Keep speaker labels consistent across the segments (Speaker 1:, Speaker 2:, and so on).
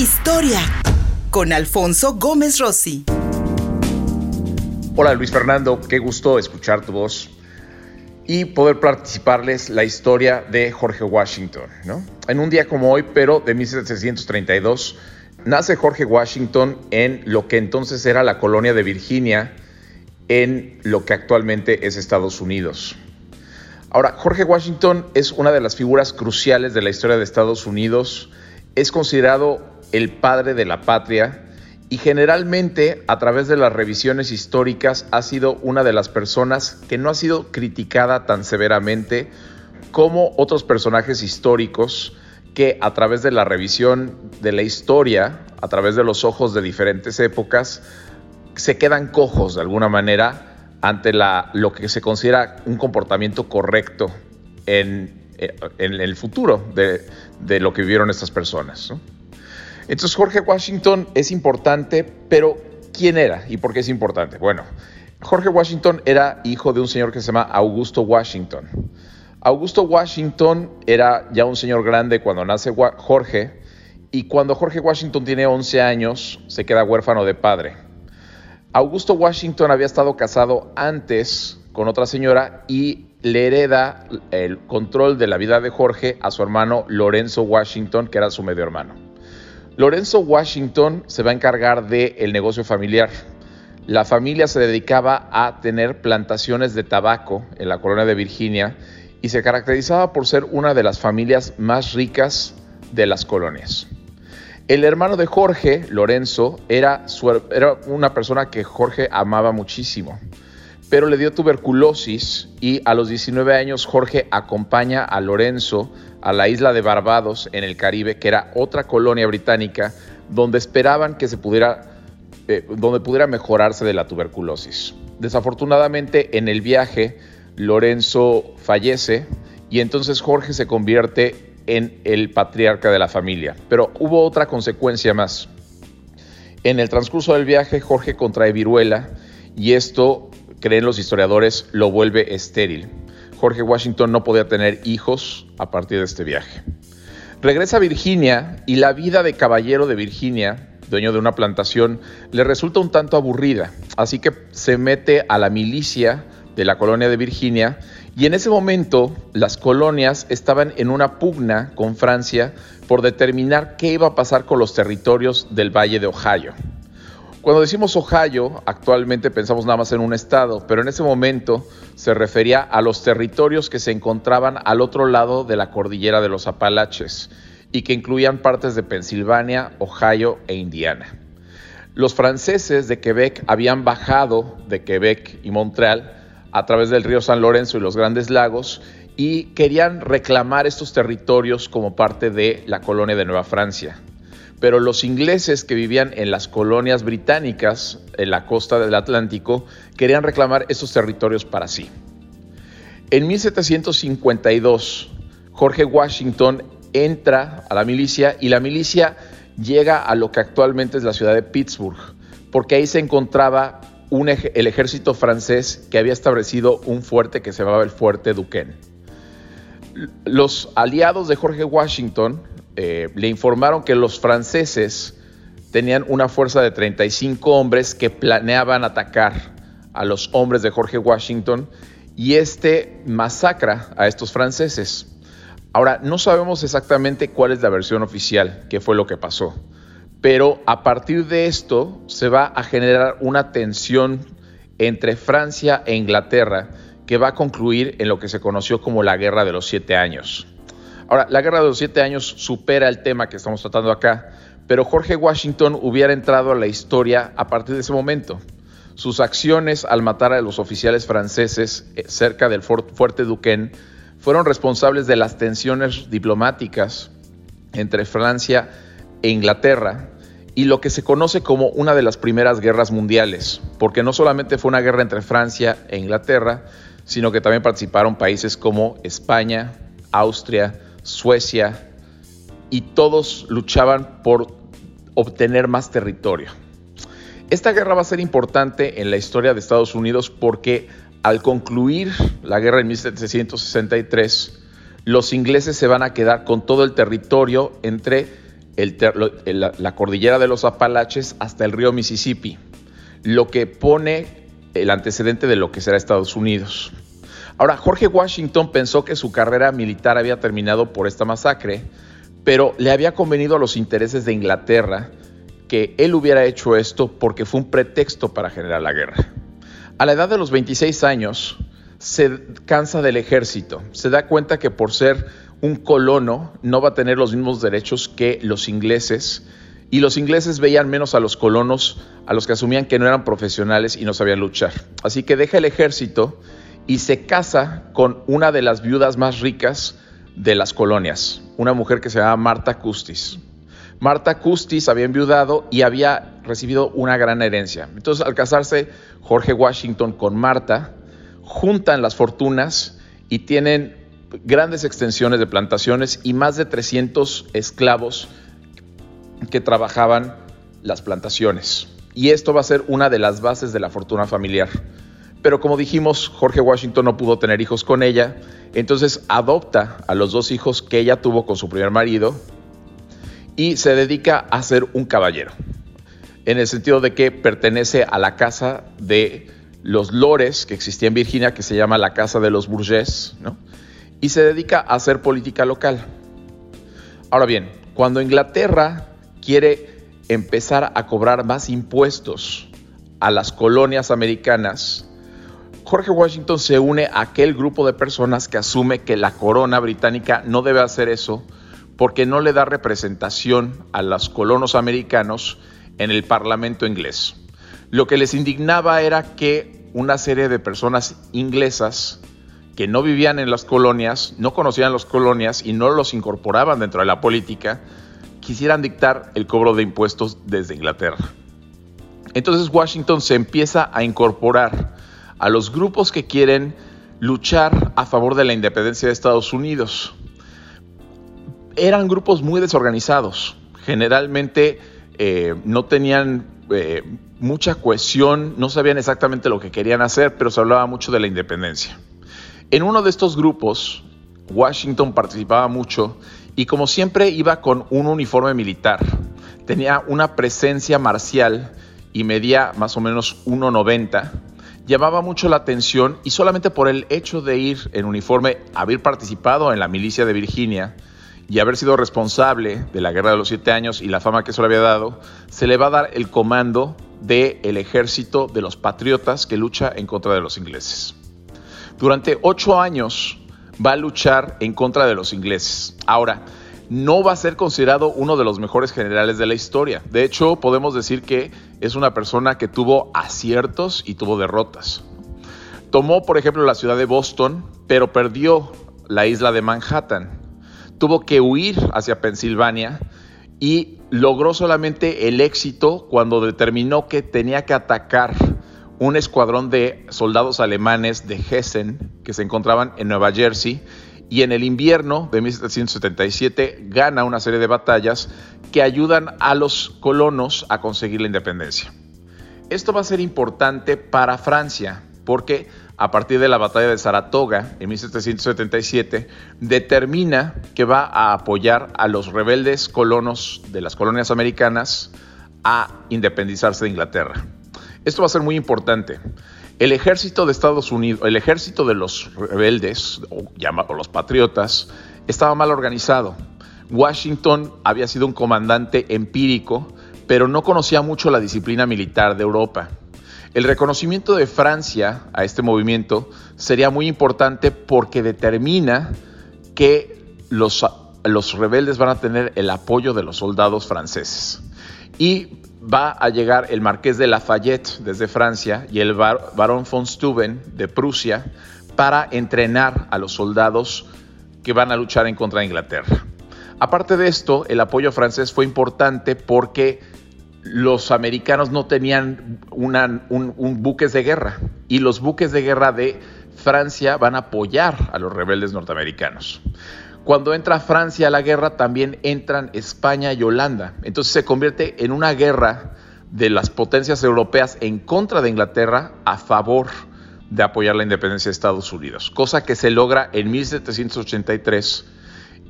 Speaker 1: Historia con Alfonso Gómez Rossi.
Speaker 2: Hola Luis Fernando, qué gusto escuchar tu voz y poder participarles la historia de Jorge Washington. ¿no? En un día como hoy, pero de 1732, nace Jorge Washington en lo que entonces era la colonia de Virginia, en lo que actualmente es Estados Unidos. Ahora, Jorge Washington es una de las figuras cruciales de la historia de Estados Unidos. Es considerado el padre de la patria y generalmente a través de las revisiones históricas ha sido una de las personas que no ha sido criticada tan severamente como otros personajes históricos que a través de la revisión de la historia, a través de los ojos de diferentes épocas, se quedan cojos de alguna manera ante lo que se considera un comportamiento correcto en, eh, el futuro de, lo que vivieron estas personas. Entonces Jorge Washington es importante, pero ¿quién era y por qué es importante? Bueno, Jorge Washington era hijo de un señor que se llama Augusto Washington. Augusto Washington era ya un señor grande cuando nace Jorge y cuando Jorge Washington tiene 11 años se queda huérfano de padre. Augusto Washington había estado casado antes con otra señora y le hereda el control de la vida de Jorge a su hermano Lorenzo Washington, que era su medio hermano. Lorenzo Washington se va a encargar del negocio familiar. La familia se dedicaba a tener plantaciones de tabaco en la colonia de Virginia y se caracterizaba por ser una de las familias más ricas de las colonias. El hermano de Jorge, Lorenzo, era una persona que Jorge amaba muchísimo, pero le dio tuberculosis y a los 19 años Jorge acompaña a Lorenzo a la isla de Barbados en el Caribe, que era otra colonia británica donde esperaban que se pudiera, eh, donde pudiera mejorarse de la tuberculosis. Desafortunadamente en el viaje Lorenzo fallece y entonces Jorge se convierte en el patriarca de la familia. Pero hubo otra consecuencia más. En el transcurso del viaje, Jorge contrae viruela y esto, creen los historiadores, lo vuelve estéril. Jorge Washington no podía tener hijos a partir de este viaje. Regresa a Virginia y la vida de caballero de Virginia, dueño de una plantación, le resulta un tanto aburrida, así que se mete a la milicia de la colonia de Virginia y en ese momento las colonias estaban en una pugna con Francia por determinar qué iba a pasar con los territorios del Valle de Ohio. Cuando decimos Ohio, actualmente pensamos nada más en un estado, pero en ese momento se refería a los territorios que se encontraban al otro lado de la cordillera de los Apalaches y que incluían partes de Pensilvania, Ohio e Indiana. Los franceses de Quebec habían bajado de Quebec y Montreal a través del río San Lorenzo y los grandes lagos y querían reclamar estos territorios como parte de la colonia de Nueva Francia. Pero los ingleses que vivían en las colonias británicas en la costa del Atlántico querían reclamar estos territorios para sí. En 1752, Jorge Washington entra a la milicia y la milicia llega a lo que actualmente es la ciudad de Pittsburgh, porque ahí se encontraba el ejército francés que había establecido un fuerte que se llamaba el Fuerte Duquesne. Los aliados de Jorge Washington eh, le informaron que los franceses tenían una fuerza de 35 hombres que planeaban atacar a los hombres de Jorge Washington y este masacra a estos franceses. Ahora, no sabemos exactamente cuál es la versión oficial, qué fue lo que pasó pero a partir de esto se va a generar una tensión entre Francia e Inglaterra que va a concluir en lo que se conoció como la Guerra de los Siete Años. Ahora, la Guerra de los Siete Años supera el tema que estamos tratando acá, pero Jorge Washington hubiera entrado a la historia a partir de ese momento. Sus acciones al matar a los oficiales franceses eh, cerca del fuerte Duquesne fueron responsables de las tensiones diplomáticas entre Francia e Inglaterra y lo que se conoce como una de las primeras guerras mundiales, porque no solamente fue una guerra entre Francia e Inglaterra, sino que también participaron países como España, Austria, Suecia, y todos luchaban por obtener más territorio. Esta guerra va a ser importante en la historia de Estados Unidos porque al concluir la guerra en 1763, los ingleses se van a quedar con todo el territorio entre la cordillera de los Apalaches hasta el río Mississippi, lo que pone el antecedente de lo que será Estados Unidos. Ahora, Jorge Washington pensó que su carrera militar había terminado por esta masacre, pero le había convenido a los intereses de Inglaterra que él hubiera hecho esto porque fue un pretexto para generar la guerra. A la edad de los 26 años, se cansa del ejército, se da cuenta que por ser un colono no va a tener los mismos derechos que los ingleses y los ingleses veían menos a los colonos, a los que asumían que no eran profesionales y no sabían luchar. Así que deja el ejército y se casa con una de las viudas más ricas de las colonias, una mujer que se llama Marta Custis. Marta Custis había enviudado y había recibido una gran herencia. Entonces, al casarse Jorge Washington con Marta, juntan las fortunas y tienen grandes extensiones de plantaciones y más de 300 esclavos que trabajaban las plantaciones. Y esto va a ser una de las bases de la fortuna familiar. Pero como dijimos, Jorge Washington no pudo tener hijos con ella, entonces adopta a los dos hijos que ella tuvo con su primer marido y se dedica a ser un caballero, en el sentido de que pertenece a la casa de los lores que existía en Virginia, que se llama la Casa de los Bourges, y se dedica a hacer política local. Ahora bien, cuando Inglaterra quiere empezar a cobrar más impuestos a las colonias americanas, Jorge Washington se une a aquel grupo de personas que asume que la corona británica no debe hacer eso porque no le da representación a los colonos americanos en el Parlamento inglés. Lo que les indignaba era que una serie de personas inglesas que no vivían en las colonias, no conocían las colonias y no los incorporaban dentro de la política, quisieran dictar el cobro de impuestos desde Inglaterra. Entonces Washington se empieza a incorporar a los grupos que quieren luchar a favor de la independencia de Estados Unidos. Eran grupos muy desorganizados, generalmente eh, no tenían eh, mucha cohesión, no sabían exactamente lo que querían hacer, pero se hablaba mucho de la independencia. En uno de estos grupos, Washington participaba mucho y como siempre iba con un uniforme militar. Tenía una presencia marcial y medía más o menos 1,90. Llamaba mucho la atención y solamente por el hecho de ir en uniforme, haber participado en la milicia de Virginia, y haber sido responsable de la Guerra de los Siete Años y la fama que eso le había dado, se le va a dar el comando del ejército de los patriotas que lucha en contra de los ingleses. Durante ocho años va a luchar en contra de los ingleses. Ahora, no va a ser considerado uno de los mejores generales de la historia. De hecho, podemos decir que es una persona que tuvo aciertos y tuvo derrotas. Tomó, por ejemplo, la ciudad de Boston, pero perdió la isla de Manhattan tuvo que huir hacia Pensilvania y logró solamente el éxito cuando determinó que tenía que atacar un escuadrón de soldados alemanes de Hessen que se encontraban en Nueva Jersey y en el invierno de 1777 gana una serie de batallas que ayudan a los colonos a conseguir la independencia. Esto va a ser importante para Francia porque a partir de la batalla de Saratoga en 1777, determina que va a apoyar a los rebeldes colonos de las colonias americanas a independizarse de Inglaterra. Esto va a ser muy importante. El ejército de Estados Unidos, el ejército de los rebeldes, o, los patriotas, estaba mal organizado. Washington había sido un comandante empírico, pero no conocía mucho la disciplina militar de Europa. El reconocimiento de Francia a este movimiento sería muy importante porque determina que los, los rebeldes van a tener el apoyo de los soldados franceses. Y va a llegar el marqués de Lafayette desde Francia y el barón von Steuben de Prusia para entrenar a los soldados que van a luchar en contra de Inglaterra. Aparte de esto, el apoyo francés fue importante porque los americanos no tenían un, buques de guerra y los buques de guerra de Francia van a apoyar a los rebeldes norteamericanos. Cuando entra Francia a la guerra, también entran España y Holanda. Entonces se convierte en una guerra de las potencias europeas en contra de Inglaterra a favor de apoyar la independencia de Estados Unidos, cosa que se logra en 1783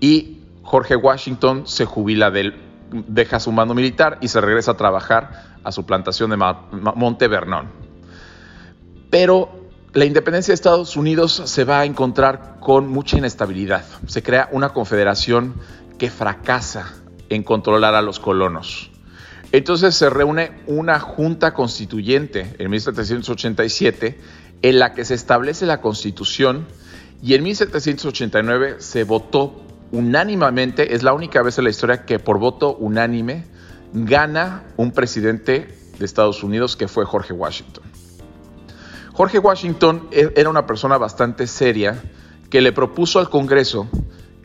Speaker 2: y Jorge Washington se jubila del deja su mando militar y se regresa a trabajar a su plantación de Monte Vernon. Pero la independencia de Estados Unidos se va a encontrar con mucha inestabilidad. Se crea una confederación que fracasa en controlar a los colonos. Entonces se reúne una junta constituyente en 1787 en la que se establece la constitución y en 1789 se votó unánimemente, es la única vez en la historia que por voto unánime gana un presidente de Estados Unidos que fue Jorge Washington. Jorge Washington e, era una persona bastante seria que le propuso al Congreso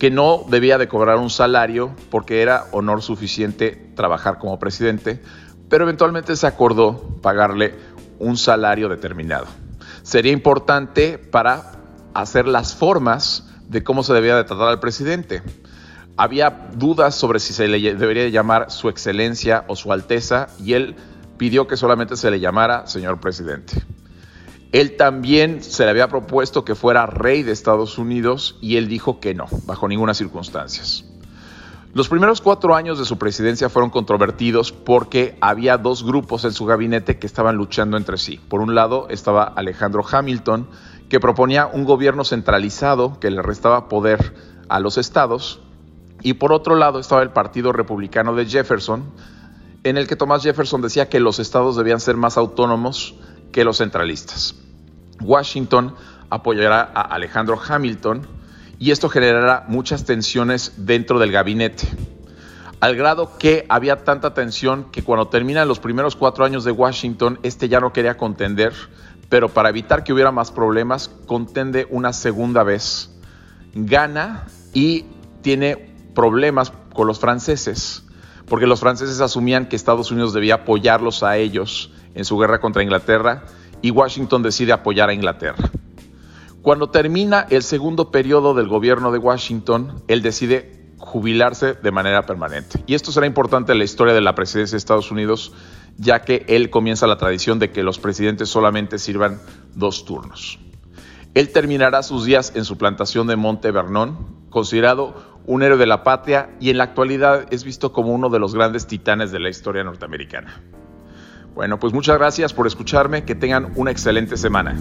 Speaker 2: que no debía de cobrar un salario porque era honor suficiente trabajar como presidente, pero eventualmente se acordó pagarle un salario determinado. Sería importante para hacer las formas de cómo se debía de tratar al presidente. Había dudas sobre si se le debería llamar su excelencia o su alteza y él pidió que solamente se le llamara señor presidente. Él también se le había propuesto que fuera rey de Estados Unidos y él dijo que no, bajo ninguna circunstancia. Los primeros cuatro años de su presidencia fueron controvertidos porque había dos grupos en su gabinete que estaban luchando entre sí. Por un lado estaba Alejandro Hamilton, que proponía un gobierno centralizado que le restaba poder a los estados, y por otro lado estaba el Partido Republicano de Jefferson, en el que Thomas Jefferson decía que los estados debían ser más autónomos que los centralistas. Washington apoyará a Alejandro Hamilton y esto generará muchas tensiones dentro del gabinete, al grado que había tanta tensión que cuando terminan los primeros cuatro años de Washington, este ya no quería contender pero para evitar que hubiera más problemas, contende una segunda vez, gana y tiene problemas con los franceses, porque los franceses asumían que Estados Unidos debía apoyarlos a ellos en su guerra contra Inglaterra y Washington decide apoyar a Inglaterra. Cuando termina el segundo periodo del gobierno de Washington, él decide jubilarse de manera permanente. Y esto será importante en la historia de la presidencia de Estados Unidos, ya que él comienza la tradición de que los presidentes solamente sirvan dos turnos. Él terminará sus días en su plantación de Monte Vernon, considerado un héroe de la patria y en la actualidad es visto como uno de los grandes titanes de la historia norteamericana. Bueno, pues muchas gracias por escucharme, que tengan una excelente semana.